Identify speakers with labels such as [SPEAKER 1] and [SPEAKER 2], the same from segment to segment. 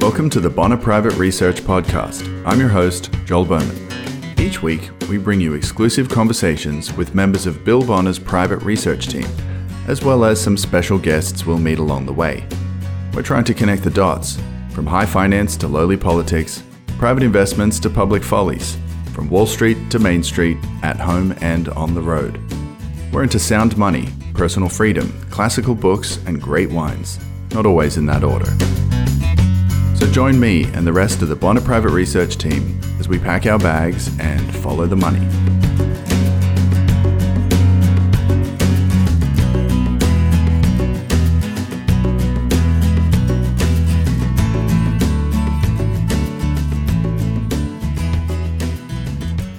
[SPEAKER 1] Welcome to the Bonner Private Research Podcast. I'm your host, Joel Bowman. Each week, we bring you exclusive conversations with members of Bill Bonner's private research team, as well as some special guests we'll meet along the way. We're trying to connect the dots from high finance to lowly politics, private investments to public follies, from Wall Street to Main Street, at home and on the road. We're into sound money, personal freedom, classical books, and great wines, not always in that order. So join me and the rest of the Bonner Private Research team as we pack our bags and follow the money.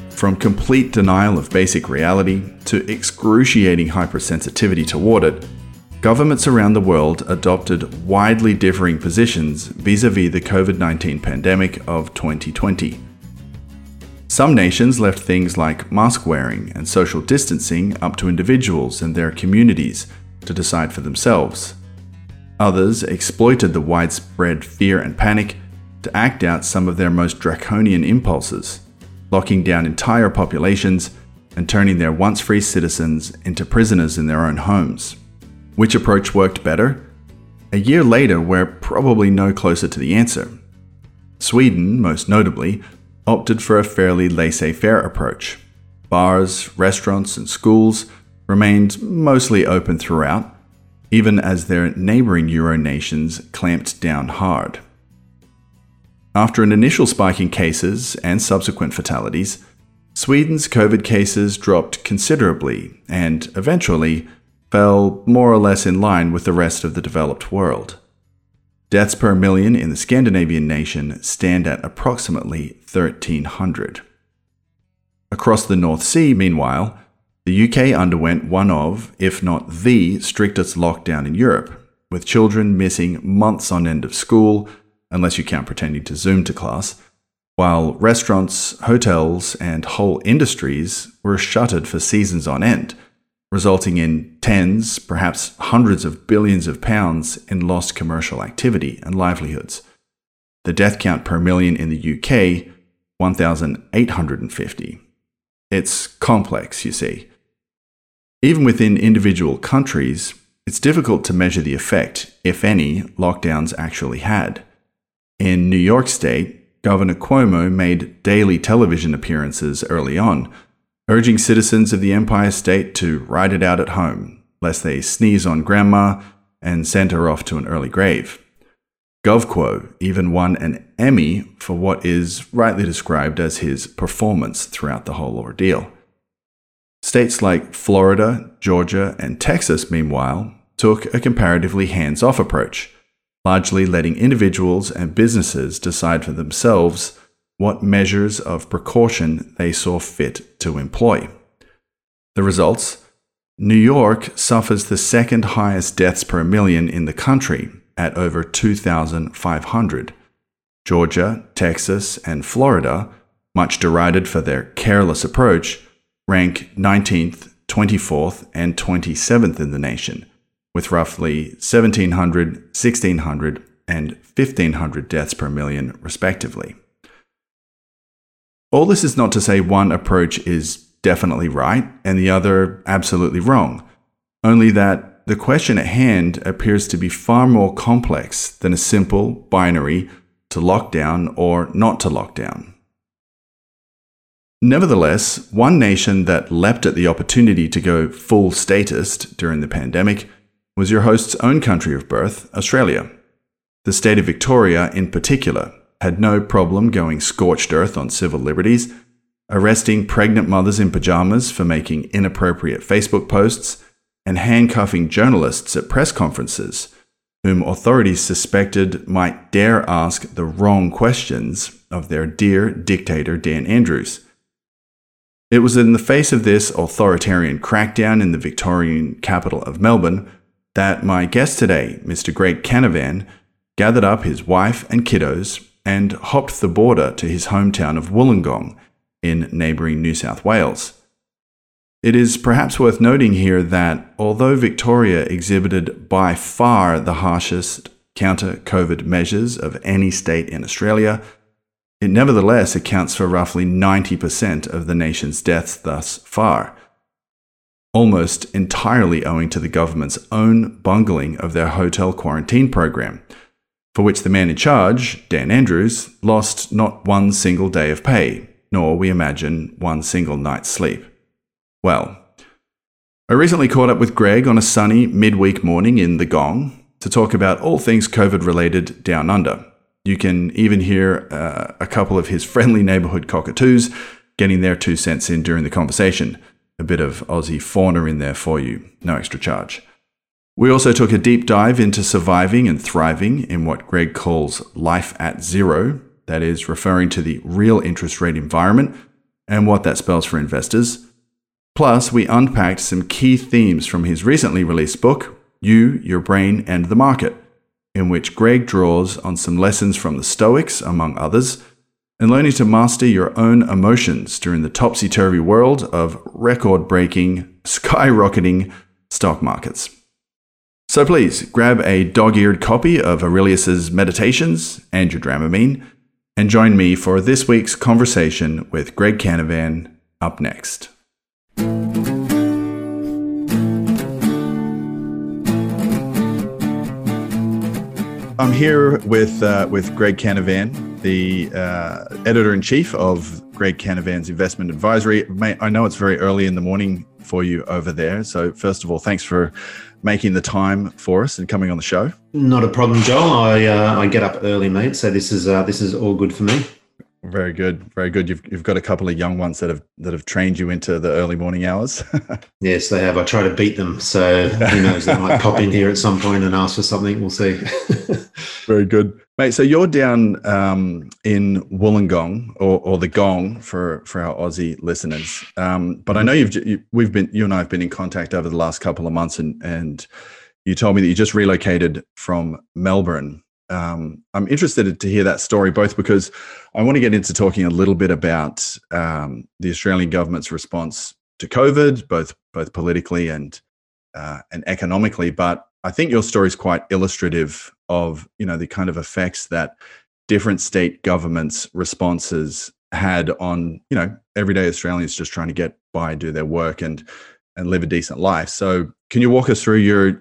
[SPEAKER 1] From complete denial of basic reality to excruciating hypersensitivity toward it, governments around the world adopted widely differing positions vis a vis the COVID 19 pandemic of 2020. Some nations left things like mask wearing and social distancing up to individuals and their communities to decide for themselves. Others exploited the widespread fear and panic to act out some of their most draconian impulses, locking down entire populations and turning their once free citizens into prisoners in their own homes. Which approach worked better? A year later, we're probably no closer to the answer. Sweden, most notably, opted for a fairly laissez faire approach. Bars, restaurants, and schools remained mostly open throughout, even as their neighbouring Euro nations clamped down hard. After an initial spike in cases and subsequent fatalities, Sweden's COVID cases dropped considerably and eventually fell more or less in line with the rest of the developed world. Deaths per million in the Scandinavian nation stand at approximately 1,300. Across the North Sea, meanwhile, the UK underwent one of, if not the, strictest lockdown in Europe, with children missing months on end of school, unless you count pretending to Zoom to class, while restaurants, hotels, and whole industries were shuttered for seasons on end resulting in tens, perhaps hundreds of billions of pounds in lost commercial activity and livelihoods. The death count per million in the UK, 1,850. It's complex, you see. Even within individual countries, it's difficult to measure the effect, if any, lockdowns actually had. In New York State, Governor Cuomo made daily television appearances early on urging citizens of the Empire State to ride it out at home, lest they sneeze on grandma and send her off to an early grave. GovQuo even won an Emmy for what is rightly described as his performance throughout the whole ordeal. States like Florida, Georgia, and Texas, meanwhile, took a comparatively hands off approach, largely letting individuals and businesses decide for themselves what measures of precaution they saw fit to employ. The results New York suffers the second highest deaths per million in the country at over 2,500. Georgia, Texas, and Florida, much derided for their careless approach, rank 19th, 24th, and 27th in the nation, with roughly 1,700, 1,600, and 1,500 deaths per million, respectively. All this is not to say one approach is definitely right and the other absolutely wrong, only that the question at hand appears to be far more complex than a simple binary to lockdown or not to lockdown. Nevertheless, one nation that leapt at the opportunity to go full statist during the pandemic was your host's own country of birth, Australia. The state of Victoria, in particular, had no problem going scorched earth on civil liberties, arresting pregnant mothers in pajamas for making inappropriate Facebook posts, and handcuffing journalists at press conferences, whom authorities suspected might dare ask the wrong questions of their dear dictator Dan Andrews. It was in the face of this authoritarian crackdown in the Victorian capital of Melbourne that my guest today, Mr. Greg Canavan, gathered up his wife and kiddos and hopped the border to his hometown of Wollongong in neighbouring New South Wales. It is perhaps worth noting here that although Victoria exhibited by far the harshest counter COVID measures of any state in Australia, it nevertheless accounts for roughly 90% of the nation's deaths thus far, almost entirely owing to the government's own bungling of their hotel quarantine program, for which the man in charge, Dan Andrews, lost not one single day of pay, nor, we imagine, one single night's sleep. Well, I recently caught up with Greg on a sunny midweek morning in The Gong to talk about all things COVID related down under. You can even hear uh, a couple of his friendly neighborhood cockatoos getting their two cents in during the conversation. A bit of Aussie fauna in there for you, no extra charge. We also took a deep dive into surviving and thriving in what Greg calls life at zero, that is, referring to the real interest rate environment and what that spells for investors. Plus, we unpacked some key themes from his recently released book, You, Your Brain, and the Market, in which Greg draws on some lessons from the Stoics, among others, and learning to master your own emotions during the topsy turvy world of record breaking, skyrocketing stock markets. So please grab a dog eared copy of Aurelius's Meditations and your Dramamine, and join me for this week's conversation with Greg Canavan up next. I'm here with uh, with Greg Canavan, the uh, editor in chief of Greg Canavan's Investment Advisory. I know it's very early in the morning for you over there, so first of all, thanks for making the time for us and coming on the show.
[SPEAKER 2] Not a problem, Joel. I uh, I get up early, mate. So this is uh, this is all good for me.
[SPEAKER 1] Very good, very good. You've you've got a couple of young ones that have that have trained you into the early morning hours.
[SPEAKER 2] yes, they have. I try to beat them, so who knows? They might pop in here at some point and ask for something. We'll see.
[SPEAKER 1] very good, mate. So you're down um, in Wollongong or, or the Gong for for our Aussie listeners. Um, but I know you've you, we've been you and I have been in contact over the last couple of months, and and you told me that you just relocated from Melbourne um, I'm interested to hear that story, both because I want to get into talking a little bit about um, the Australian government's response to COVID, both both politically and uh, and economically. But I think your story is quite illustrative of you know the kind of effects that different state governments' responses had on you know everyday Australians just trying to get by, do their work, and and live a decent life. So, can you walk us through your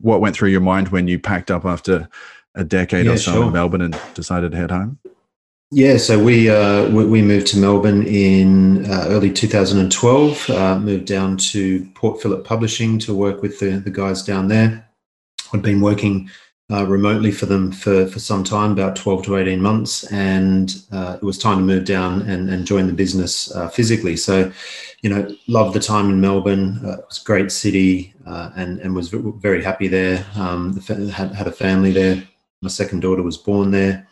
[SPEAKER 1] what went through your mind when you packed up after a decade yeah, or so sure. in Melbourne and decided to head home?
[SPEAKER 2] Yeah, so we uh, we moved to Melbourne in uh, early 2012. Uh, moved down to Port Phillip Publishing to work with the, the guys down there. I'd been working uh, remotely for them for, for some time, about 12 to 18 months, and uh, it was time to move down and, and join the business uh, physically. So, you know, loved the time in Melbourne. it was a great city, and and was very happy there. Um, had had a family there my second daughter was born there.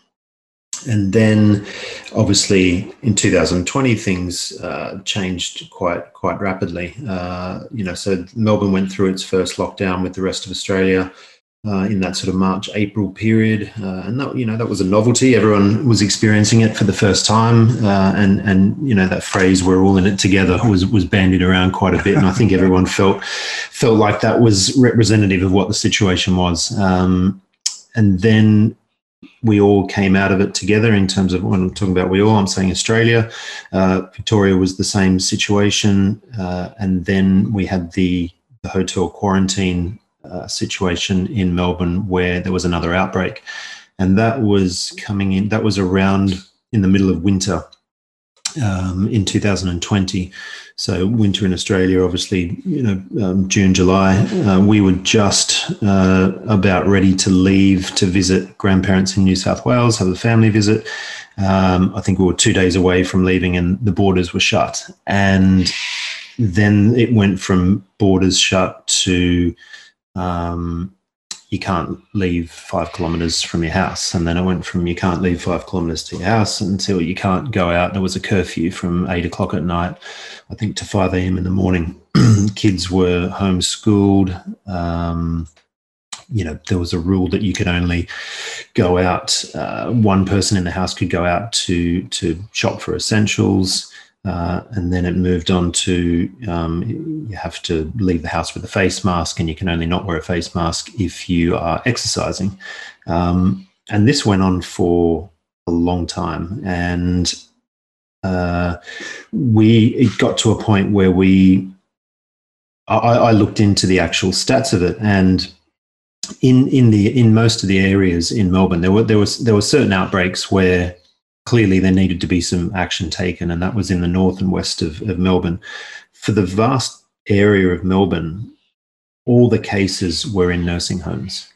[SPEAKER 2] And then, obviously, in 2020, things uh, changed quite quite rapidly. Uh, you know, so Melbourne went through its first lockdown with the rest of Australia uh, in that sort of March April period, uh, and that you know that was a novelty. Everyone was experiencing it for the first time, uh, and and you know that phrase "we're all in it together" was was bandied around quite a bit, and I think everyone felt felt like that was representative of what the situation was. Um, and then we all came out of it together in terms of when I'm talking about we all, I'm saying Australia. Uh, Victoria was the same situation. Uh, and then we had the, the hotel quarantine uh, situation in Melbourne where there was another outbreak. And that was coming in, that was around in the middle of winter um, in 2020. So winter in Australia, obviously, you know, um, June, July, uh, we were just uh, about ready to leave to visit grandparents in New South Wales, have a family visit. Um, I think we were two days away from leaving, and the borders were shut. And then it went from borders shut to um, you can't leave five kilometers from your house. And then I went from you can't leave five kilometers to your house until you can't go out. There was a curfew from eight o'clock at night, I think, to 5 a.m. in the morning. Kids were homeschooled. Um, you know, there was a rule that you could only go out. Uh, one person in the house could go out to to shop for essentials. Uh, and then it moved on to um, you have to leave the house with a face mask, and you can only not wear a face mask if you are exercising. Um, and this went on for a long time. And uh, we it got to a point where we, I, I looked into the actual stats of it, and in in the in most of the areas in Melbourne, there were there was there were certain outbreaks where clearly there needed to be some action taken, and that was in the north and west of, of Melbourne. For the vast area of Melbourne, all the cases were in nursing homes.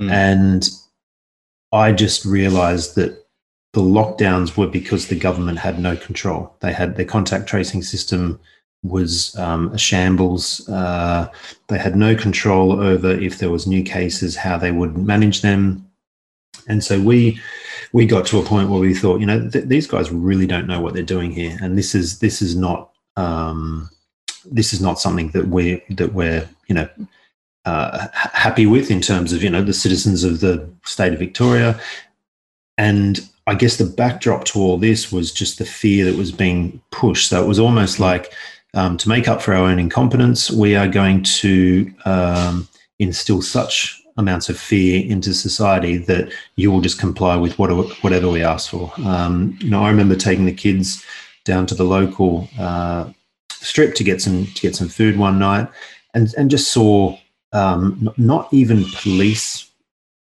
[SPEAKER 2] Mm. And I just realized that the lockdowns were because the government had no control. They had their contact tracing system was um, a shambles. Uh, they had no control over if there was new cases, how they would manage them, and so we we got to a point where we thought, you know, th- these guys really don't know what they're doing here, and this is this is not um, this is not something that we that we're you know uh, happy with in terms of you know the citizens of the state of Victoria, and I guess the backdrop to all this was just the fear that was being pushed. So it was almost like um, to make up for our own incompetence, we are going to um, instill such amounts of fear into society that you will just comply with whatever we ask for. Um, you know, I remember taking the kids down to the local uh, strip to get some to get some food one night, and and just saw um, not even police,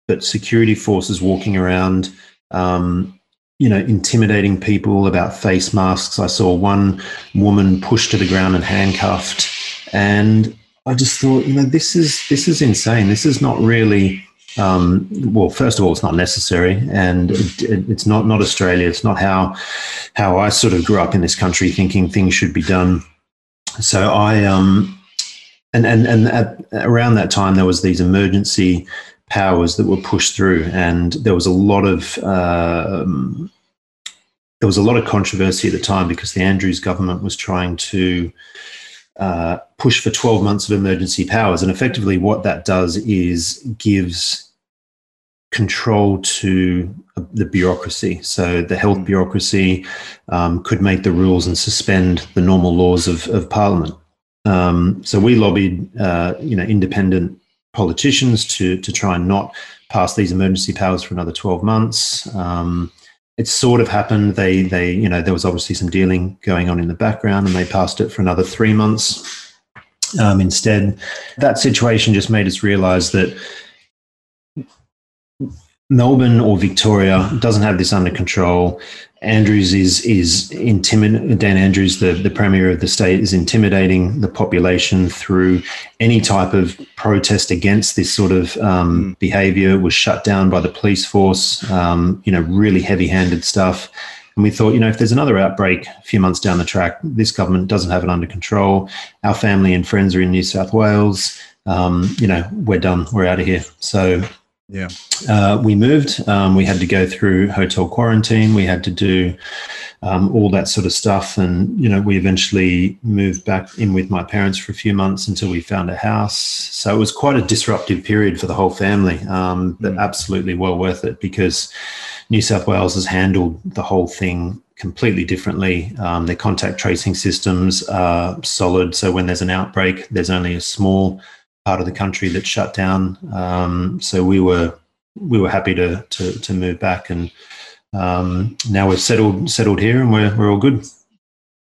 [SPEAKER 2] but security forces walking around. Um, you know, intimidating people about face masks. I saw one woman pushed to the ground and handcuffed, and I just thought, you know, this is this is insane. This is not really. Um, well, first of all, it's not necessary, and it, it, it's not not Australia. It's not how how I sort of grew up in this country, thinking things should be done. So I um, and and and at, around that time, there was these emergency powers that were pushed through, and there was a lot of um, there was a lot of controversy at the time because the Andrews government was trying to uh, push for 12 months of emergency powers. And effectively, what that does is gives control to the bureaucracy. So the health mm. bureaucracy um, could make the rules and suspend the normal laws of, of Parliament. Um, so we lobbied, uh, you know, independent politicians to to try and not pass these emergency powers for another 12 months. Um, it sort of happened. They, they, you know, there was obviously some dealing going on in the background, and they passed it for another three months. Um, instead, that situation just made us realise that Melbourne or Victoria doesn't have this under control. Andrews is is intimidating. Dan Andrews, the, the premier of the state, is intimidating the population through any type of protest against this sort of um, mm. behaviour. Was shut down by the police force. Um, you know, really heavy-handed stuff. And we thought, you know, if there's another outbreak a few months down the track, this government doesn't have it under control. Our family and friends are in New South Wales. Um, you know, we're done. We're out of here. So
[SPEAKER 1] yeah.
[SPEAKER 2] Uh, we moved. Um, we had to go through hotel quarantine. We had to do um, all that sort of stuff. And, you know, we eventually moved back in with my parents for a few months until we found a house. So it was quite a disruptive period for the whole family, um, but mm. absolutely well worth it because New South Wales has handled the whole thing completely differently. Um, their contact tracing systems are solid. So when there's an outbreak, there's only a small part of the country that shut down. Um, so we were we were happy to to, to move back, and um, now we're settled settled here, and we're we're all good.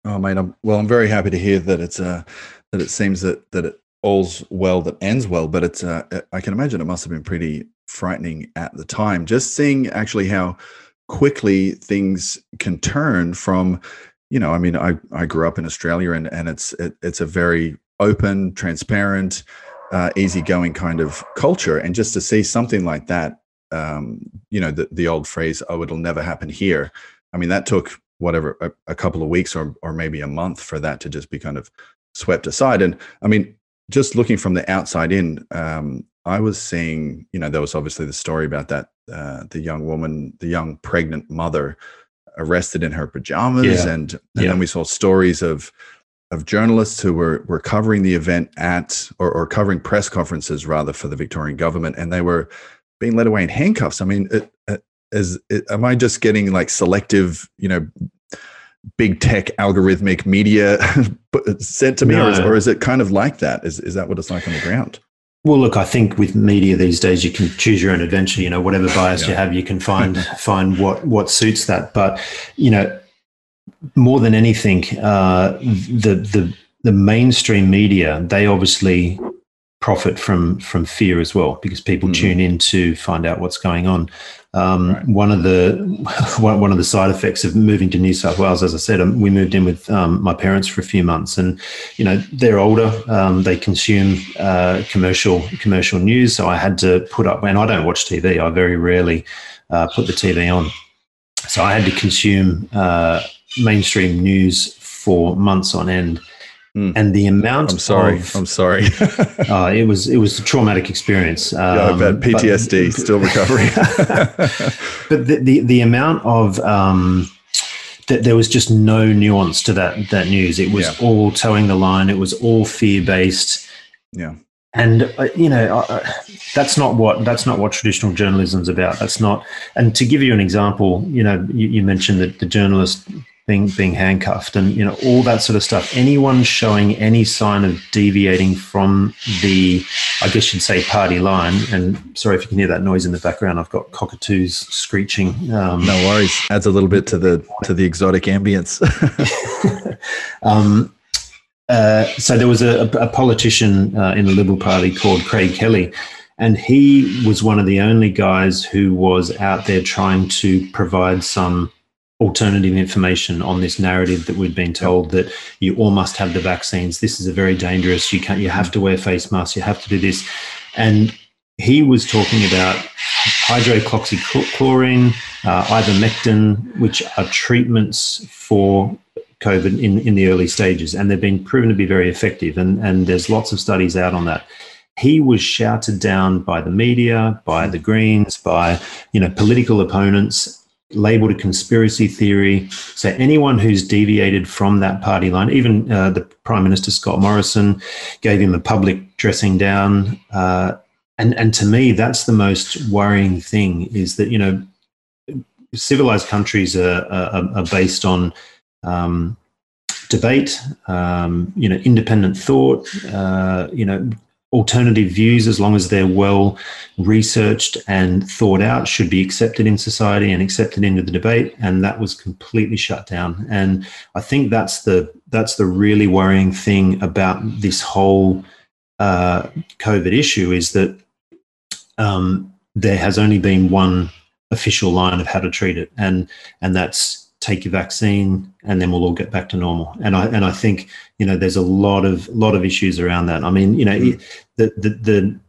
[SPEAKER 1] Oh, mate, I'm, well, I'm very happy to hear that it's uh, that it seems that that it all's well that ends well. But it's uh, I can imagine it must have been pretty frightening at the time, just seeing actually how quickly things can turn from you know i mean i i grew up in australia and and it's it, it's a very open transparent uh, easygoing kind of culture. And just to see something like that, um, you know, the, the old phrase, oh, it'll never happen here. I mean, that took whatever, a, a couple of weeks or, or maybe a month for that to just be kind of swept aside. And I mean, just looking from the outside in, um, I was seeing, you know, there was obviously the story about that, uh, the young woman, the young pregnant mother arrested in her pajamas. Yeah. And, and yeah. then we saw stories of, of journalists who were were covering the event at or, or covering press conferences rather for the Victorian government, and they were being led away in handcuffs. I mean, it, it, is it, am I just getting like selective, you know, big tech algorithmic media sent to me, no. or, is, or is it kind of like that? Is is that what it's like on the ground?
[SPEAKER 2] Well, look, I think with media these days, you can choose your own adventure. You know, whatever bias yeah. you have, you can find find what what suits that. But you know, more than anything, uh, the the the mainstream media they obviously profit from from fear as well because people mm-hmm. tune in to find out what's going on. Um, right. One of the one of the side effects of moving to New South Wales, as I said, um, we moved in with um, my parents for a few months, and you know they're older. Um, they consume uh, commercial commercial news, so I had to put up. And I don't watch TV. I very rarely uh, put the TV on, so I had to consume uh, mainstream news for months on end Mm. And the amount
[SPEAKER 1] I'm sorry.
[SPEAKER 2] Of,
[SPEAKER 1] I'm sorry.
[SPEAKER 2] uh, it was it was a traumatic experience.
[SPEAKER 1] Um, yeah, I bet um, PTSD, but, still recovering.
[SPEAKER 2] but the, the, the amount of um, th- there was just no nuance to that that news. It was yeah. all toeing the line. It was all fear based.
[SPEAKER 1] Yeah.
[SPEAKER 2] And uh, you know uh, that's not what that's not what traditional journalism's about. That's not. And to give you an example, you know, you, you mentioned that the journalist being being handcuffed and you know all that sort of stuff anyone showing any sign of deviating from the i guess you'd say party line and sorry if you can hear that noise in the background i've got cockatoos screeching
[SPEAKER 1] um, no worries adds a little bit to the to the exotic ambience
[SPEAKER 2] um, uh, so there was a, a politician uh, in the liberal party called craig kelly and he was one of the only guys who was out there trying to provide some alternative information on this narrative that we'd been told that you all must have the vaccines. This is a very dangerous. You can't. You have to wear face masks. You have to do this, and he was talking about hydroxychloroquine, uh, ivermectin, which are treatments for COVID in, in the early stages, and they've been proven to be very effective. And, and there's lots of studies out on that. He was shouted down by the media, by the Greens, by you know political opponents, labeled a conspiracy theory. So anyone who's deviated from that party line, even uh, the Prime Minister Scott Morrison gave him a public dressing down. Uh, and and to me, that's the most worrying thing is that you know civilized countries are, are, are based on um, debate, um, you know, independent thought, uh, you know, alternative views, as long as they're well researched and thought out, should be accepted in society and accepted into the debate. And that was completely shut down. And I think that's the that's the really worrying thing about this whole uh, COVID issue is that um, there has only been one official line of how to treat it, and and that's take your vaccine and then we'll all get back to normal. And i and i think you know there's a lot of lot of issues around that. I mean you know mm. the, the the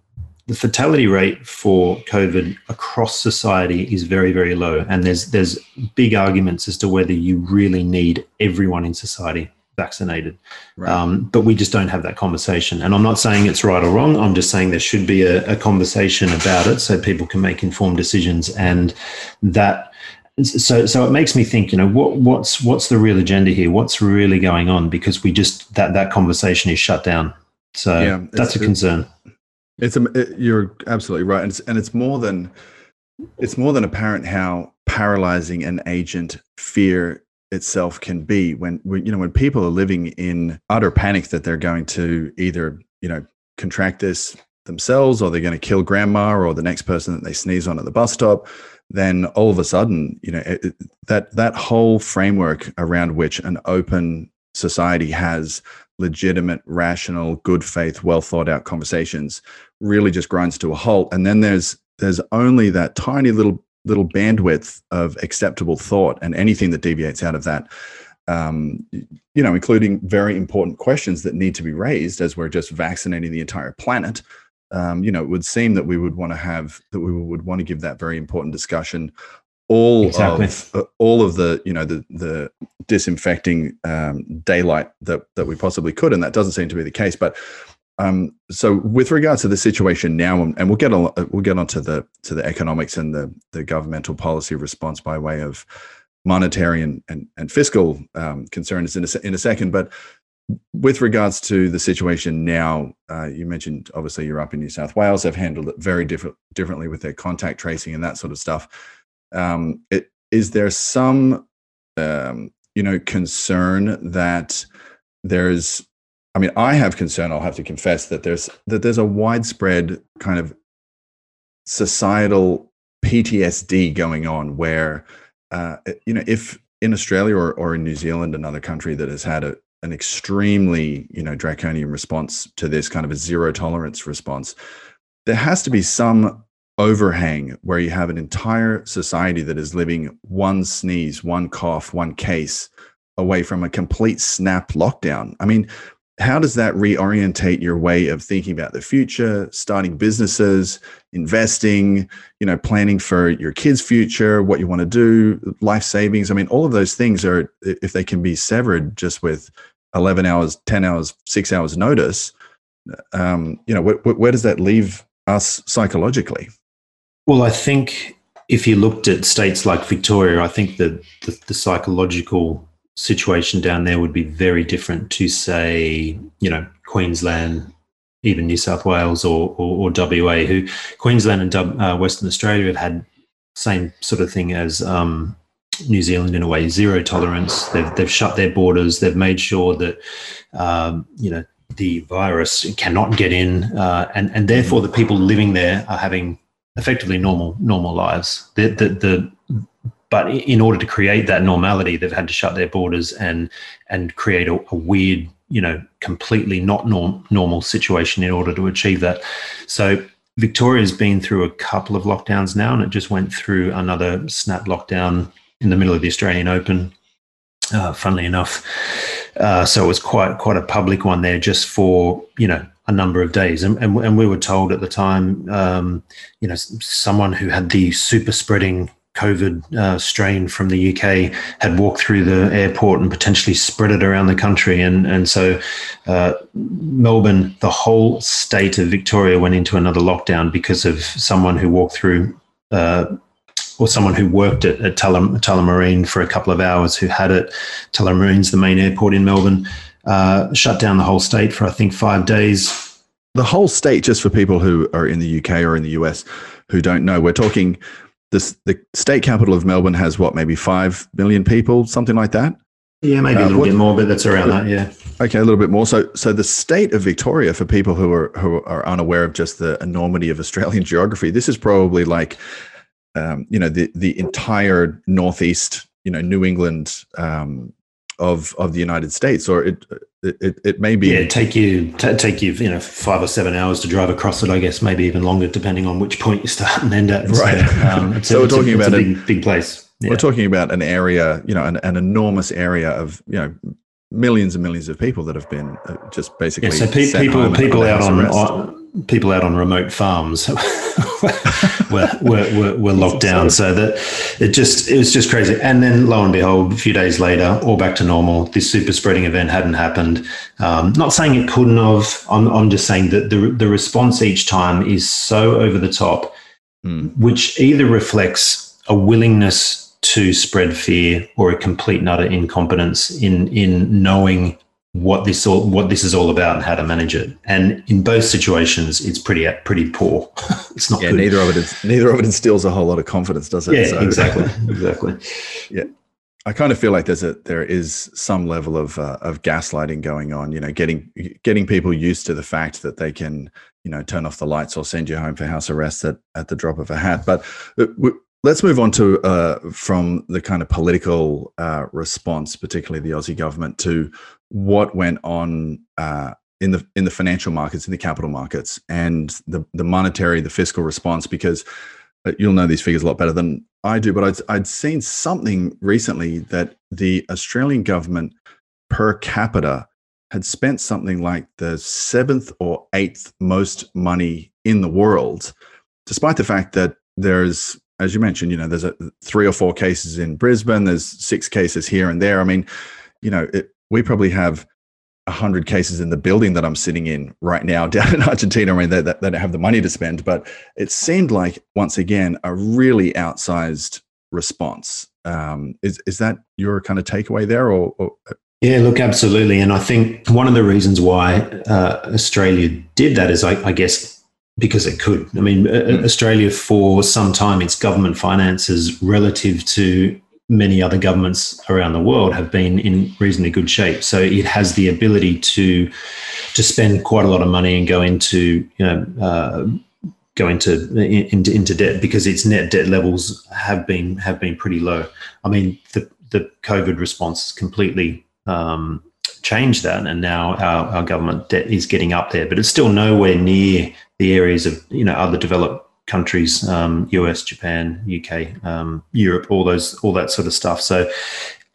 [SPEAKER 2] the fatality rate for covid across society is very very low. And there's there's big arguments as to whether you really need everyone in society vaccinated. Right. um, but we just don't have that conversation. And i'm not saying it's right or wrong. I'm just saying there should be a, a conversation about it so people can make informed decisions. And that so so it makes me think you know what what's what's the real agenda here? What's really going on? Because we just that that conversation is shut down. So yeah, that's a concern.
[SPEAKER 1] It's a it, you're absolutely right. And it's, and it's more than it's more than apparent how paralyzing an agent fear itself can be when, when you know when people are living in utter panic that they're going to either you know contract this themselves or they're going to kill grandma or the next person that they sneeze on at the bus stop then all of a sudden, you know, it, that that whole framework around which an open society has legitimate, rational, good faith, well thought out conversations really just grinds to a halt. And then there's there's only that tiny little little bandwidth of acceptable thought, and anything that deviates out of that, um, you know, including very important questions that need to be raised as we're just vaccinating the entire planet um, you know, it would seem that we would want to have that we would want to give that very important discussion all exactly. of uh, all of the you know the the disinfecting um, daylight that that we possibly could, and that doesn't seem to be the case. But um, so with regards to the situation now, and we'll get on we'll get onto the to the economics and the the governmental policy response by way of monetary and and, and fiscal um, concerns in a, in a second. But with regards to the situation now, uh, you mentioned obviously you're up in New South Wales. They've handled it very different, differently with their contact tracing and that sort of stuff. Um, it, is there some, um, you know, concern that there's I mean, I have concern. I'll have to confess that there's that there's a widespread kind of societal PTSD going on, where uh, you know, if in Australia or, or in New Zealand, another country that has had a, an extremely you know draconian response to this kind of a zero tolerance response, there has to be some overhang where you have an entire society that is living one sneeze, one cough, one case away from a complete snap lockdown. I mean, how does that reorientate your way of thinking about the future, starting businesses, investing, you know, planning for your kids' future, what you want to do, life savings? I mean, all of those things are, if they can be severed just with 11 hours, 10 hours, six hours notice, um, you know, wh- where does that leave us psychologically?
[SPEAKER 2] Well, I think if you looked at states like Victoria, I think that the, the, psychological situation down there would be very different to, say, you know, Queensland, even New South Wales or, or, or WA, who Queensland and uh, Western Australia have had same sort of thing as um, New Zealand in a way, zero tolerance. They've, they've shut their borders. They've made sure that, um, you know, the virus cannot get in, uh, and and therefore the people living there are having effectively normal normal lives. The, the, the, but in order to create that normality, they've had to shut their borders and and create a, a weird, you know, completely not norm, normal situation in order to achieve that. So Victoria's been through a couple of lockdowns now, and it just went through another snap lockdown in the middle of the Australian Open. Uh, funnily enough, uh, so it was quite quite a public one there, just for you know a number of days. And, and, and we were told at the time, um, you know, someone who had the super spreading COVID uh, strain from the UK had walked through the airport and potentially spread it around the country. And, and so uh, Melbourne, the whole state of Victoria went into another lockdown because of someone who walked through. Uh, or someone who worked at, at Tullamarine for a couple of hours who had it. Tullamarine's the main airport in Melbourne uh, shut down the whole state for I think five days.
[SPEAKER 1] The whole state, just for people who are in the UK or in the US who don't know, we're talking. This, the state capital of Melbourne has what, maybe five million people, something like that.
[SPEAKER 2] Yeah, maybe uh, a little what, bit more, but that's around that. Yeah.
[SPEAKER 1] Okay, a little bit more. So, so the state of Victoria, for people who are who are unaware of just the enormity of Australian geography, this is probably like, um, you know, the the entire northeast, you know, New England um, of of the United States, or it it, it may be
[SPEAKER 2] yeah take you t- take you you know five or seven hours to drive across it. I guess maybe even longer, depending on which point you start and end at.
[SPEAKER 1] Right. So, um, so a, we're talking a, about a
[SPEAKER 2] big, big place.
[SPEAKER 1] Yeah. We're talking about an area, you know, an, an enormous area of you know millions and millions of people that have been uh, just basically
[SPEAKER 2] yeah, so pe- people people out on, on, people out on remote farms were, were, were, were locked down. so that it just it was just crazy. And then lo and behold a few days later all back to normal. This super spreading event hadn't happened. Um, not saying it couldn't have. I'm, I'm just saying that the, the response each time is so over the top mm. which either reflects a willingness to spread fear or a complete and utter incompetence in in knowing what this all what this is all about and how to manage it. And in both situations, it's pretty pretty poor. it's not.
[SPEAKER 1] Yeah,
[SPEAKER 2] good.
[SPEAKER 1] neither of it is, neither of it instills a whole lot of confidence, does it?
[SPEAKER 2] Yeah, so, exactly, exactly.
[SPEAKER 1] Yeah. I kind of feel like there's a there is some level of uh, of gaslighting going on. You know, getting getting people used to the fact that they can you know turn off the lights or send you home for house arrest at, at the drop of a hat. But uh, Let's move on to uh, from the kind of political uh, response, particularly the Aussie government, to what went on uh, in the in the financial markets, in the capital markets, and the the monetary, the fiscal response. Because uh, you'll know these figures a lot better than I do, but I'd I'd seen something recently that the Australian government per capita had spent something like the seventh or eighth most money in the world, despite the fact that there's as you mentioned, you know, there's a, three or four cases in Brisbane. There's six cases here and there. I mean, you know, it, we probably have hundred cases in the building that I'm sitting in right now down in Argentina. I mean, they, they, they don't have the money to spend, but it seemed like once again a really outsized response. Um, is is that your kind of takeaway there, or, or uh?
[SPEAKER 2] yeah, look, absolutely. And I think one of the reasons why uh, Australia did that is, I, I, guess, because it could. I mean, mm. Australia for some time, its government finances relative to many other governments around the world have been in reasonably good shape. So it has the ability to to spend quite a lot of money and go into you know uh, go into, into into debt because its net debt levels have been have been pretty low. I mean the the COVID response completely um, changed that, and now our, our government debt is getting up there, but it's still nowhere near the areas of you know other developed countries, um, US, Japan, UK, um, Europe, all those, all that sort of stuff. So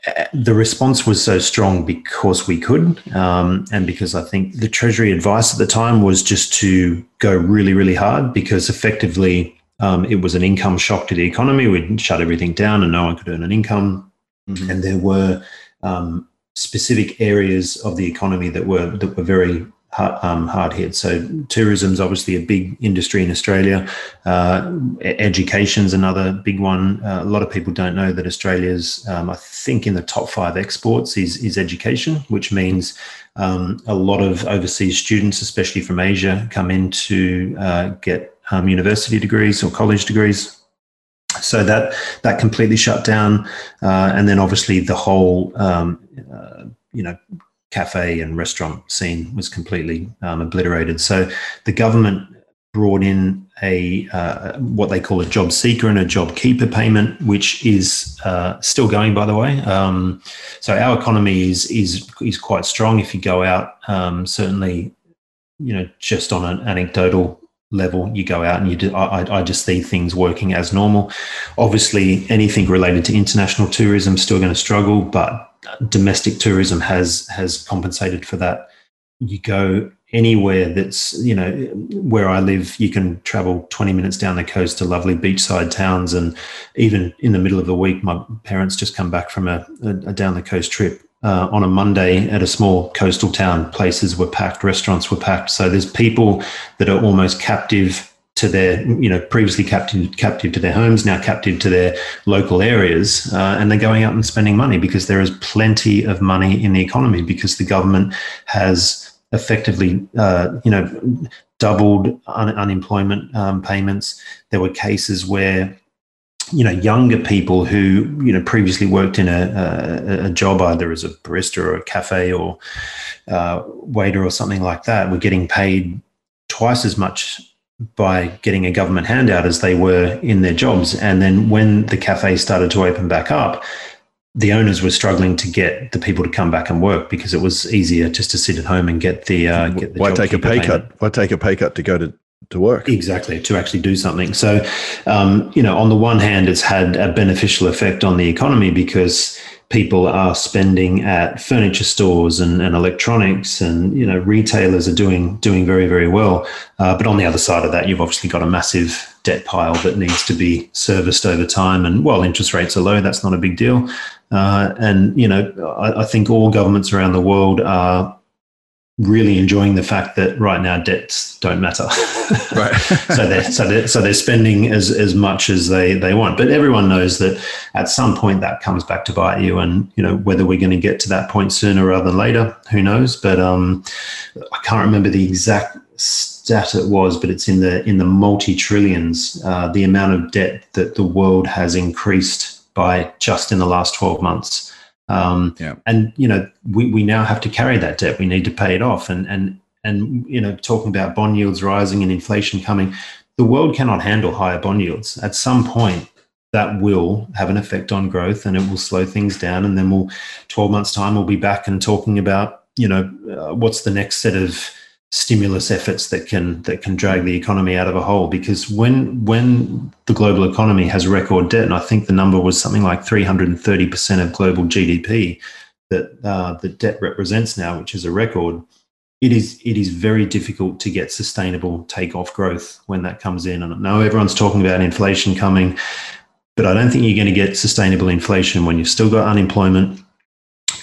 [SPEAKER 2] uh, the response was so strong because we could, um, and because I think the Treasury advice at the time was just to go really, really hard because effectively um, it was an income shock to the economy. We'd shut everything down, and no one could earn an income, mm-hmm. and there were um, specific areas of the economy that were that were very um, hard hit. So tourism is obviously a big industry in Australia. Uh, is another big one. Uh, a lot of people don't know that Australia's, um, I think, in the top five exports is is education, which means um, a lot of overseas students, especially from Asia, come in to uh, get um, university degrees or college degrees. So that that completely shut down, uh, and then obviously the whole um, uh, you know cafe and restaurant scene was completely um, obliterated. So the government brought in a uh, what they call a job seeker and a job keeper payment, which is uh, still going, by the way. Um, so our economy is is is quite strong. If you go out, um, certainly, you know, just on an anecdotal level, you go out and you do. I, I just see things working as normal. Obviously, anything related to international tourism is still going to struggle, but domestic tourism has has compensated for that. You go anywhere that's you know where I live, you can travel 20 minutes down the coast to lovely beachside towns, and even in the middle of the week, my parents just come back from a, a, a down the coast trip. Uh, on a Monday at a small coastal town, places were packed, restaurants were packed. So there's people that are almost captive to their, you know, previously captive captive to their homes, now captive to their local areas, uh, and they're going out and spending money because there is plenty of money in the economy because the government has effectively, uh, you know, doubled un- unemployment um, payments. There were cases where you know younger people who you know previously worked in a, a, a job either as a barista or a cafe or uh, waiter or something like that were getting paid twice as much by getting a government handout as they were in their jobs. And then when the cafes started to open back up, the owners were struggling to get the people to come back and work because it was easier just to sit at home and get the, uh, get
[SPEAKER 1] the why take a pay payment. cut? Why take a pay cut to go to to work
[SPEAKER 2] exactly to actually do something so um, you know on the one hand it's had a beneficial effect on the economy because people are spending at furniture stores and, and electronics and you know retailers are doing doing very very well. Uh, but on the other side of that you've obviously got a massive debt pile that needs to be serviced over time. And while interest rates are low that's not a big deal. Uh, and you know I, I think all governments around the world are really enjoying the fact that right now debts don't matter. right. so they're so they're so they're spending as as much as they they want. But everyone knows that at some point that comes back to bite you. And you know whether we're going to get to that point sooner rather than later, who knows? But um, I can't remember the exact stat it was, but it's in the in the multi trillions. Uh, the amount of debt that the world has increased by just in the last twelve months. Um, yeah. And you know, we, we now have to carry that debt. We need to pay it off. And and and you know, talking about bond yields rising and inflation coming, the world cannot handle higher bond yields. At some point, that will have an effect on growth, and it will slow things down. And then we'll, twelve months time, we'll be back and talking about you know uh, what's the next set of stimulus efforts that can that can drag the economy out of a hole. Because when when the global economy has record debt and I think the number was something like 330% of global GDP that uh, the debt represents now which is a record it is it is very difficult to get sustainable takeoff growth when that comes in. And I know everyone's talking about inflation coming but I don't think you're going to get sustainable inflation when you've still got unemployment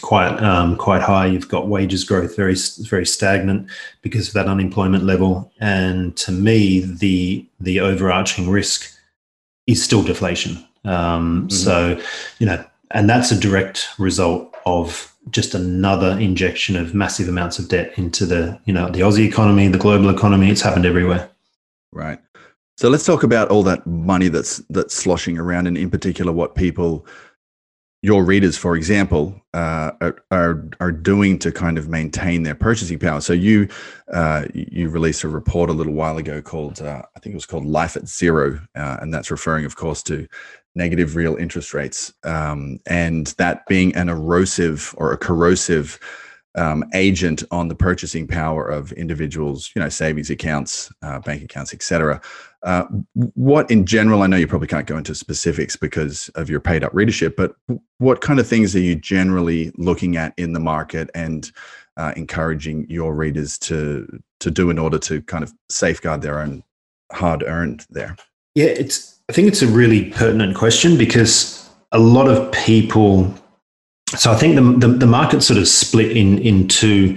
[SPEAKER 2] quite um, quite high. You've got wages growth very very stagnant because of that unemployment level. And to me, the the overarching risk is still deflation. Um, mm-hmm. So, you know, and that's a direct result of just another injection of massive amounts of debt into the you know the Aussie economy, the global economy. It's happened everywhere.
[SPEAKER 1] Right. So let's talk about all that money that's that's sloshing around, and in particular, what people your readers, for example, uh, are, are doing to kind of maintain their purchasing power. So you uh, you released a report a little while ago called uh, I think it was called Life at Zero, uh, and that's referring, of course, to negative real interest rates, um, and that being an erosive or a corrosive um, agent on the purchasing power of individuals, you know, savings accounts, uh, bank accounts, etc. Uh, what, in general, I know you probably can't go into specifics because of your paid up readership, but what kind of things are you generally looking at in the market and uh, encouraging your readers to to do in order to kind of safeguard their own hard earned there?
[SPEAKER 2] Yeah, it's. I think it's a really pertinent question because a lot of people so I think the, the, the market sort of split in into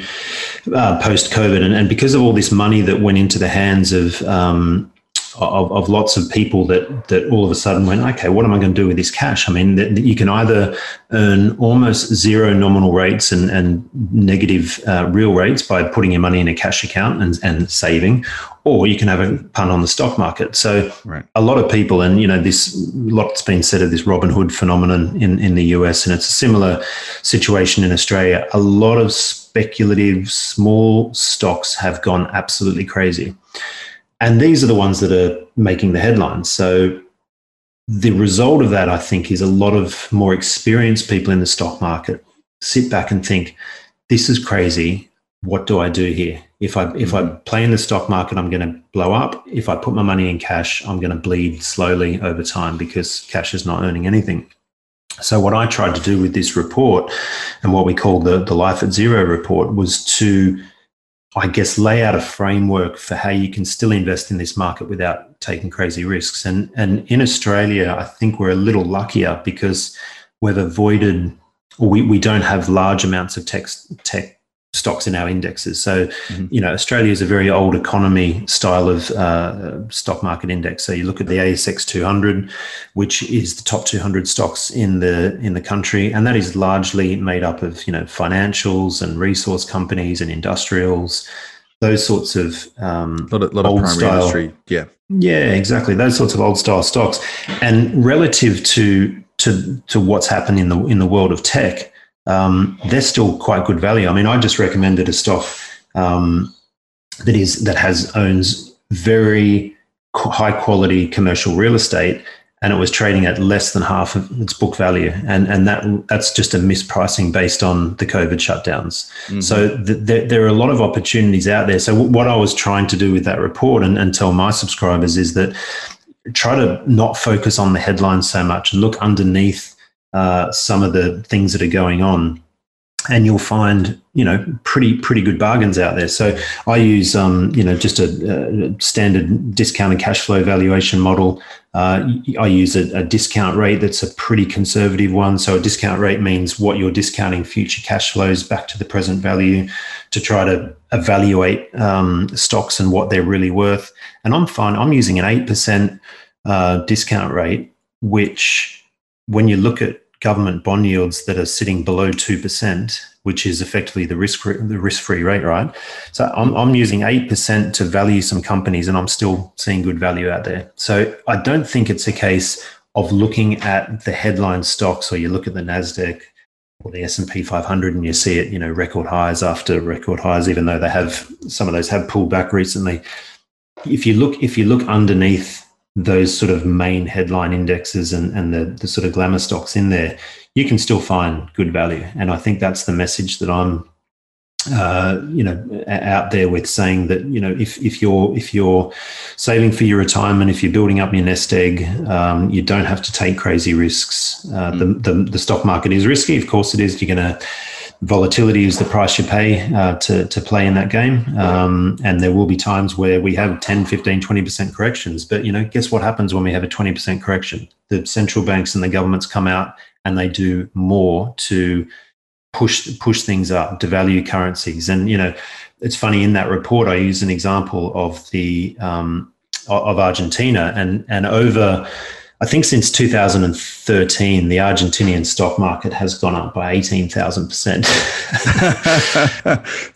[SPEAKER 2] uh, post COVID, and, and because of all this money that went into the hands of, um, of, of lots of people that that all of a sudden went, okay, what am I going to do with this cash? I mean, that you can either earn almost zero nominal rates and and negative uh, real rates by putting your money in a cash account and and saving, or you can have a punt on the stock market. So right. a lot of people, and you know, this lot's been said of this Robinhood phenomenon in, in the US, and it's a similar situation in Australia. A lot of speculative small stocks have gone absolutely crazy. And these are the ones that are making the headlines. So the result of that, I think, is a lot of more experienced people in the stock market sit back and think, this is crazy. What do I do here? If I if I mm-hmm. play in the stock market, I'm going to blow up. If I put my money in cash, I'm going to bleed slowly over time because cash is not earning anything. So what I tried to do with this report and what we call the the Life at Zero report was to I guess lay out a framework for how you can still invest in this market without taking crazy risks. And and in Australia, I think we're a little luckier because we've avoided or we, we don't have large amounts of tech tech stocks in our indexes. So, mm-hmm. you know, Australia is a very old economy style of uh, stock market index. So you look at the ASX 200, which is the top 200 stocks in the in the country, and that is largely made up of you know financials and resource companies and industrials. Those sorts of um,
[SPEAKER 1] lot of, lot old of style, industry, yeah,
[SPEAKER 2] yeah, exactly. Those sorts of old style stocks, and relative to to to what's happened in the in the world of tech, um, they're still quite good value. I mean, I just recommended a stock um, that is that has owns very high quality commercial real estate, and it was trading at less than half of its book value, and and that that's just a mispricing based on the COVID shutdowns. Mm-hmm. So th- th- there are a lot of opportunities out there. So w- what I was trying to do with that report and, and tell my subscribers is that try to not focus on the headlines so much and look underneath uh, some of the things that are going on. And you'll find you know pretty pretty good bargains out there. So i use um, you know just a, a, standard discounted cash flow valuation model. Uh, i use a, a, discount rate that's a pretty conservative one. So a discount rate means what you're discounting future cash flows back to the present value to try to evaluate um, stocks and what they're really worth. And i'm fine i'm using an 8% uh, discount rate which when you look at government bond yields that are sitting below 2%, which is effectively the risk the risk-free rate, right? So I'm, I'm using 8% to value some companies and I'm still seeing good value out there. So I don't think it's a case of looking at the headline stocks or you look at the Nasdaq or the S&P 500 and you see it, you know, record highs after record highs even though they have some of those have pulled back recently. If you look if you look underneath those sort of main headline indexes and, and the, the sort of glamour stocks in there, you can still find good value. And I think that's the message that I'm, uh, you know, out there with saying that you know if if you're if you're saving for your retirement, if you're building up your nest egg, um, you don't have to take crazy risks. Uh, mm. the, the the stock market is risky, of course it is. You're going to volatility is the price you pay uh, to, to play in that game. Um, and there will be times where we have 10, 15, 20% corrections. But, you know, guess what happens when we have a 20% correction? The central banks and the governments come out and they do more to push push things up, devalue currencies. And, you know, it's funny in that report, I use an example of the um, of Argentina and, and over I think since 2013, the Argentinian stock market has gone up by 18,000%.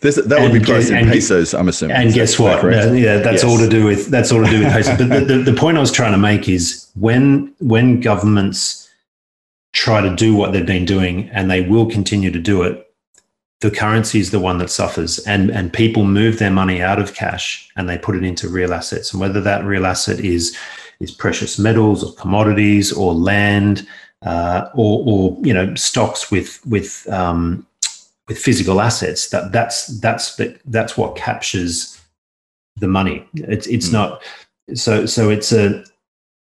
[SPEAKER 1] that would be priced in pesos, I'm assuming.
[SPEAKER 2] And guess what? That yeah, that's yes. all to do with that's all to do with pesos. but the, the, the point I was trying to make is when when governments try to do what they've been doing, and they will continue to do it, the currency is the one that suffers and and people move their money out of cash and they put it into real assets and whether that real asset is is precious metals or commodities or land uh, or or you know stocks with with um, with physical assets that that's that's the, that's what captures the money it's it's mm. not so so it's a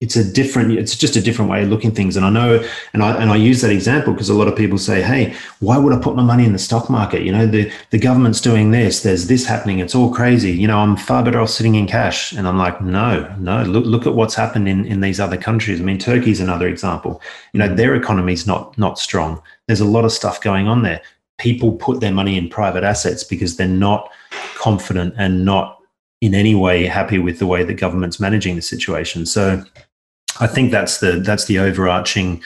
[SPEAKER 2] it's a different it's just a different way of looking things. And i know and i and i use that example because a lot of people say hey why would i put my money in the stock market? You know the the government's doing this there's this happening it's all crazy. You know i'm far better off sitting in cash. And i'm like no no look look at what's happened in in these other countries. I mean turkey's another example. You know their economy's not not strong. There's a lot of stuff going on there. People put their money in private assets because they're not confident and not in any way happy with the way the government's managing the situation. So I think that's the that's the overarching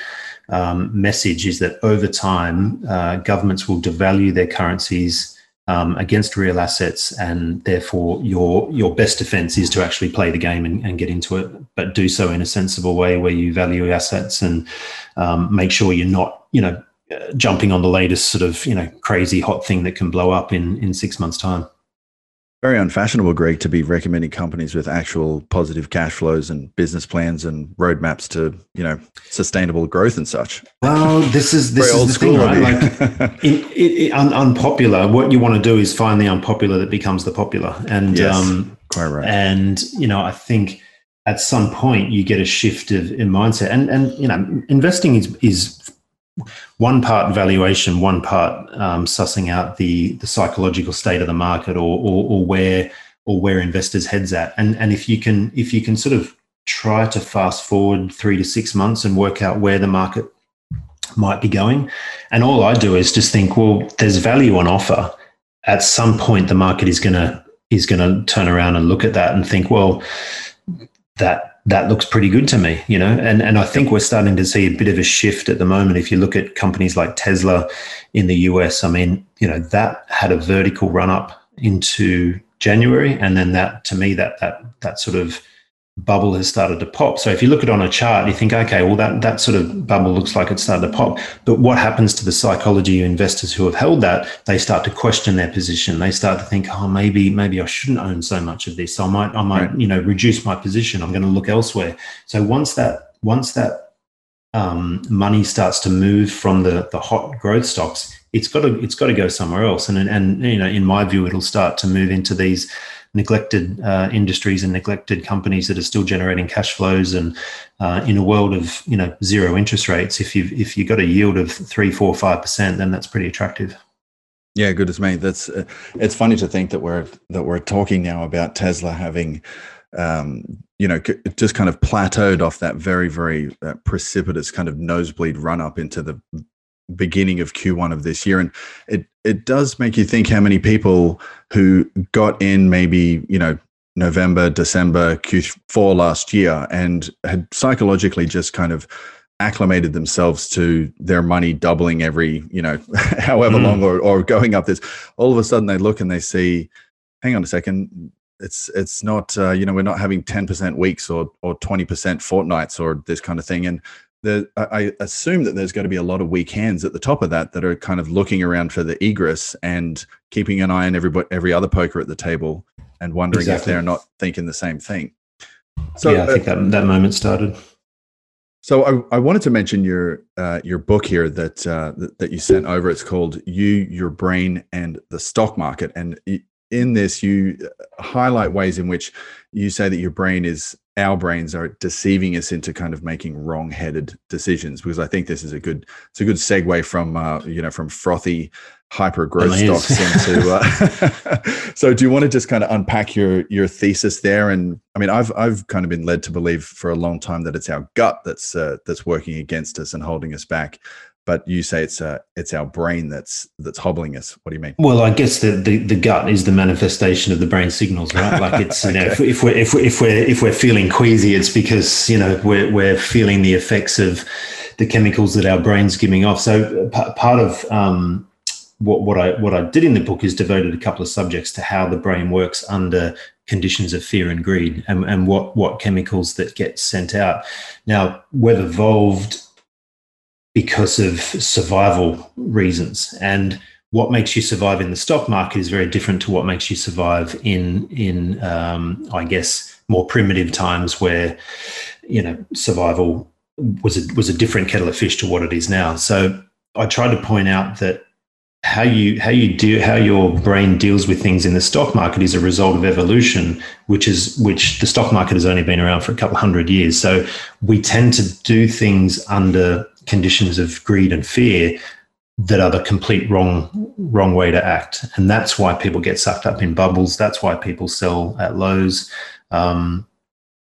[SPEAKER 2] um, message is that over time uh, governments will devalue their currencies um, against real assets, and therefore your your best defense is to actually play the game and, and, get into it, but do so in a sensible way where you value assets and um, make sure you're not you know jumping on the latest sort of you know crazy hot thing that can blow up in in six months time.
[SPEAKER 1] Very unfashionable, Greg, to be recommending companies with actual positive cash flows and business plans and roadmaps to, you know, sustainable growth and such.
[SPEAKER 2] Well, this is this is the thing, right? Like, in, it, it, un, unpopular. What you want to do is find the unpopular that becomes the popular, and
[SPEAKER 1] yes, um, quite right.
[SPEAKER 2] And you know, I think at some point you get a shift of in mindset, and and you know, investing is is one part valuation, one part um, sussing out the the psychological state of the market or, or, or where or where investors' heads at. And and if you can if you can sort of try to fast forward three to six months and work out where the market might be going, and all I do is just think, well, there's value on offer. At some point, the market is gonna is gonna turn around and look at that and think, well, that that looks pretty good to me, you know. And and I think we're starting to see a bit of a shift at the moment. If you look at companies like Tesla in the US, I mean, you know, that had a vertical run up into January, and then that to me that that that sort of bubble has started to pop. So if you look at it on a chart, you think, okay, well that that sort of bubble looks like it's started to pop. But what happens to the psychology of investors who have held that? They start to question their position. They start to think, oh, maybe maybe I shouldn't own so much of this. I might I might right. you know reduce my position. I'm going to look elsewhere. So once that once that um, money starts to move from the the hot growth stocks, it's got to it's got to go somewhere else. And and you know, in my view, it'll start to move into these neglected uh, industries and neglected companies that are still generating cash flows. And uh, in a world of you know zero interest rates, if you if you got a yield of three, four, five percent, then that's pretty attractive.
[SPEAKER 1] Yeah, goodness me, that's uh, it's funny to think that we're that we're talking now about Tesla having. Um, you know, just kind of plateaued off that very, very uh, precipitous kind of nosebleed run up into the beginning of Q1 of this year. And it, it does make you think how many people who got in maybe, you know, November, December, Q4 last year and had psychologically just kind of acclimated themselves to their money doubling every, you know, however mm. long or, or going up this. All of a sudden they look and they see, hang on a second, it's it's not uh, you know we're not having 10% weeks or or 20% fortnights or this kind of thing and the, I assume that there's going to be a lot of weak hands at the top of that that are kind of looking around for the egress and keeping an eye on every every other poker at the table and wondering exactly. if they're not thinking the same thing.
[SPEAKER 2] So yeah, I think uh, that that moment started.
[SPEAKER 1] So I, I wanted to mention your uh, your book here that, uh, that, that you sent over. It's called "You, Your Brain, and the Stock Market," and in this you uh, highlight ways in which you say that your brain is our brains are deceiving us into kind of making wrong-headed decisions because I think this is a good it's a good segue from uh, you know from frothy hyper growth stocks into uh, so do you want to just kind of unpack your your thesis there? And I mean I've I've kind of been led to believe for a long time that it's our gut that's uh, that's working against us and holding us back but you say it's uh, it's our brain that's that's hobbling us. What do you mean?
[SPEAKER 2] Well, I guess the, the, the gut is the manifestation of the brain signals, right? Like it's okay. you know if, if, we're if we're if we're if we're feeling queasy, it's because you know we're we're feeling the effects of the chemicals that our brain's giving off. So p- part of um, what what I what I did in the book is devoted a couple of subjects to how the brain works under conditions of fear and greed, and, and what what chemicals that get sent out. Now, we've evolved because of survival reasons. And what makes you survive in the stock market is very different to what makes you survive in in um, I guess more primitive times where you know survival was a, was a different kettle of fish to what it is now. So I tried to point out that how you how you do how your brain deals with things in the stock market is a result of evolution, which is which the stock market has only been around for a couple hundred years. So we tend to do things under conditions of greed and fear that are the complete wrong wrong way to act, and that's why people get sucked up in bubbles. That's why people sell at lows. Um,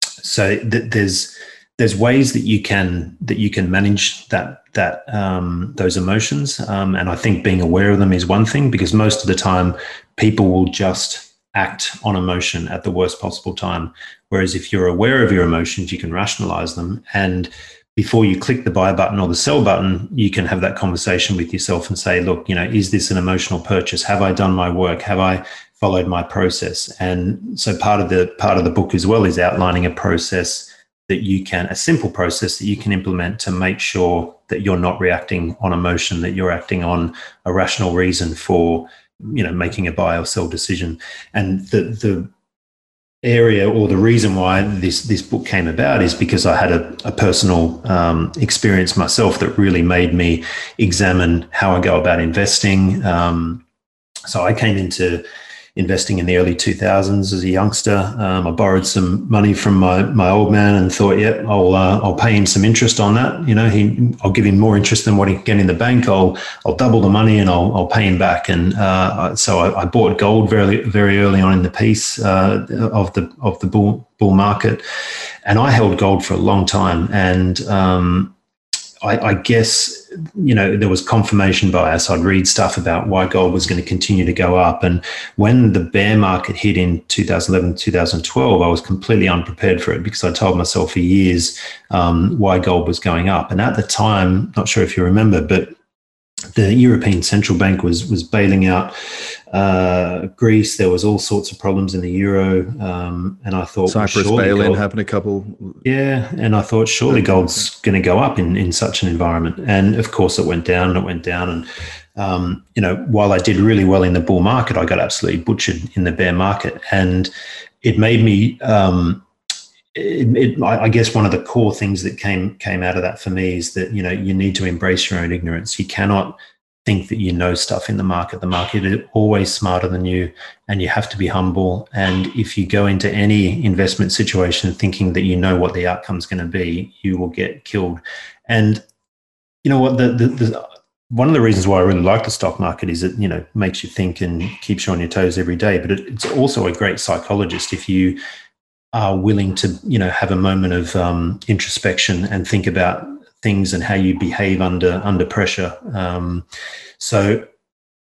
[SPEAKER 2] so th- there's there's ways that you can that you can manage that that um, those emotions, um, and I think being aware of them is one thing because most of the time people will just act on emotion at the worst possible time. Whereas if you're aware of your emotions, you can rationalize them and before you click the buy button or the sell button, you can have that conversation with yourself and say, look, you know, is this an emotional purchase? Have I done my work? Have I followed my process? And so part of the part of the book as well is outlining a process that you can a simple process that you can implement to make sure that you're not reacting on emotion, that you're acting on a rational reason for you know making a buy or sell decision. And the the area or the reason why this this book came about is because I had a, a personal um, experience myself that really made me examine how I go about investing. Um, so I came into investing in the early 2000s as a youngster. Um, I borrowed some money from my, my old man and thought, yeah, I'll uh, I'll pay him some interest on that. You know, he I'll give him more interest than what he can get in the bank. I'll I'll double the money and I'll I'll pay him back. And uh, so I, I, bought gold very very early on in the piece uh, of the of the bull bull market, and I held gold for a long time. And um, I, I, guess you know there was confirmation bias. I'd read stuff about why gold was going to continue to go up, and when the bear market hit in 2011, 2012, I was completely unprepared for it because I told myself for years um, why gold was going up. And at the time, not sure if you remember, but the European Central Bank was was bailing out uh, Greece. There was all sorts of problems in the euro, um, and I thought
[SPEAKER 1] Cyprus well, bail-in happened a couple.
[SPEAKER 2] Yeah, and I thought surely gold's going to go up in in such an environment, and of course it went down and it went down, and um, you know while I did really well in the bull market, I got absolutely butchered in the bear market, and it made me. Um, it, it, I guess one of the core things that came came out of that for me is that you know you need to embrace your own ignorance. You cannot think that you know stuff in the market. The market is always smarter than you, and you have to be humble. And if you go into any investment situation thinking that you know what the outcome is going to be, you will get killed. And you know what? The, the, the, one of the reasons why I really like the stock market is it you know makes you think and keeps you on your toes every day. But it, it's also a great psychologist if you are willing to you know have a moment of um, introspection and think about things and how you behave under under pressure. Um, so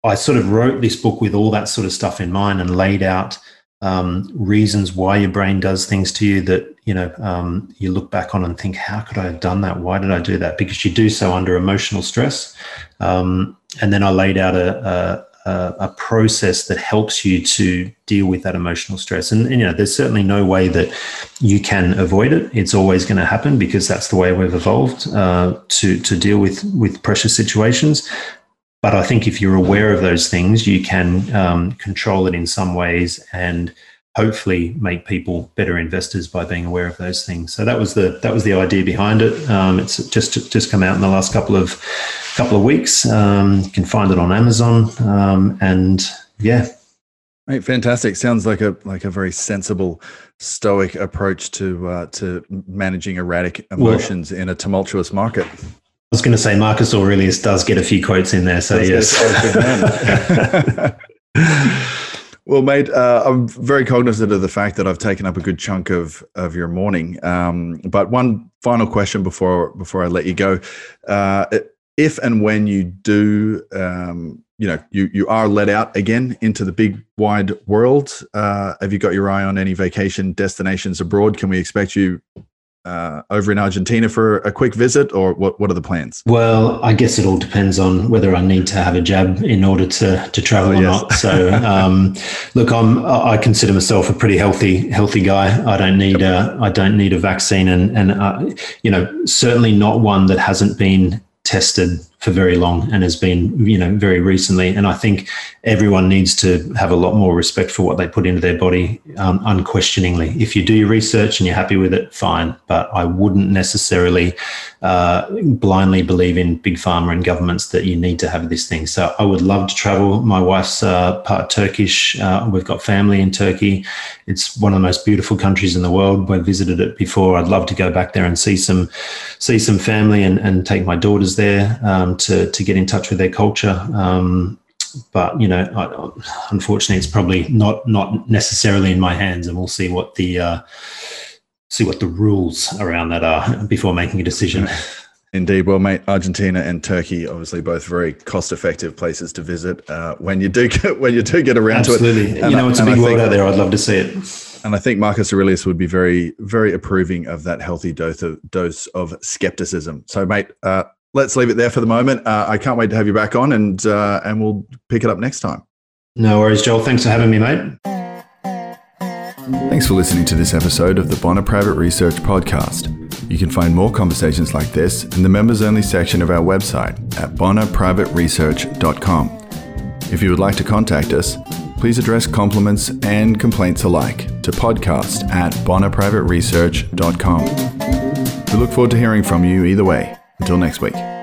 [SPEAKER 2] I sort of wrote this book with all that sort of stuff in mind and laid out um, reasons why your brain does things to you that you know um, you look back on and think, how could I have done that? Why did I do that? Because you do so under emotional stress. Um, and then I laid out a, a a, process that helps you to deal with that emotional stress. And, and, you know, there's certainly no way that you can avoid it. It's always going to happen because that's the way we've evolved uh, to to deal with with pressure situations. But I think if you're aware of those things, you can um, control it in some ways and hopefully make people better investors by being aware of those things. So that was the that was the idea behind it. Um, it's just just come out in the last couple of couple of weeks. Um, you can find it on Amazon, um, and yeah.
[SPEAKER 1] Right, fantastic. Sounds like a like a very sensible, stoic approach to uh, to managing erratic emotions well, in a tumultuous market. I
[SPEAKER 2] was going to say Marcus Aurelius does get a few quotes in there, so yes.
[SPEAKER 1] Well, mate, uh, I'm very cognizant of the fact that I've taken up a good chunk of of your morning. Um, but one final question before before I let you go: uh, if and when you do, um, you know, you you are let out again into the big wide world, uh, have you got your eye on any vacation destinations abroad? Can we expect you uh, over in Argentina for a quick visit, or what? What are the plans?
[SPEAKER 2] Well, I guess it all depends on whether I need to have a jab in order to to travel oh, or not. So, um, look, I'm I consider myself a pretty healthy healthy guy. I don't need a I don't need a vaccine, and and uh, you know certainly not one that hasn't been tested for very long and has been, you know, very recently. And I think everyone needs to have a lot more respect for what they put into their body um, unquestioningly. If you do your research and you're happy with it, fine. But I wouldn't necessarily uh, blindly believe in big pharma and governments that you need to have this thing. So I would love to travel. My wife's uh, part Turkish. Uh, we've got family in Turkey. It's one of the most beautiful countries in the world. We've visited it before. I'd love to go back there and see some see some family and, and take my daughters there. Um, um, to to get in touch with their culture. Um, but you know, I, unfortunately, it's probably not not necessarily in my hands, and we'll see what the uh, see what the rules around that are before making a decision.
[SPEAKER 1] Indeed. Well, mate, Argentina and Turkey, obviously both very cost-effective places to visit uh, when you do get when you do get around
[SPEAKER 2] Absolutely.
[SPEAKER 1] to
[SPEAKER 2] it. Absolutely. You know, it's a big world out there. I'd love to see it.
[SPEAKER 1] And I think Marcus Aurelius would be very, very approving of that healthy dose of, dose of skepticism. So, mate, uh, let's leave it there for the moment. Uh, I can't wait to have you back on, and uh, and we'll pick it up next time.
[SPEAKER 2] No worries, Joel. Thanks for having me, mate.
[SPEAKER 1] Thanks for listening to this episode of the Bonner Private Research Podcast. You can find more conversations like this in the members only section of our website at bonnerprivateresearch.com. If you would like to contact us, please address compliments and complaints alike to podcast at bonnerprivateresearch.com. We look forward to hearing from you either way. Until next week.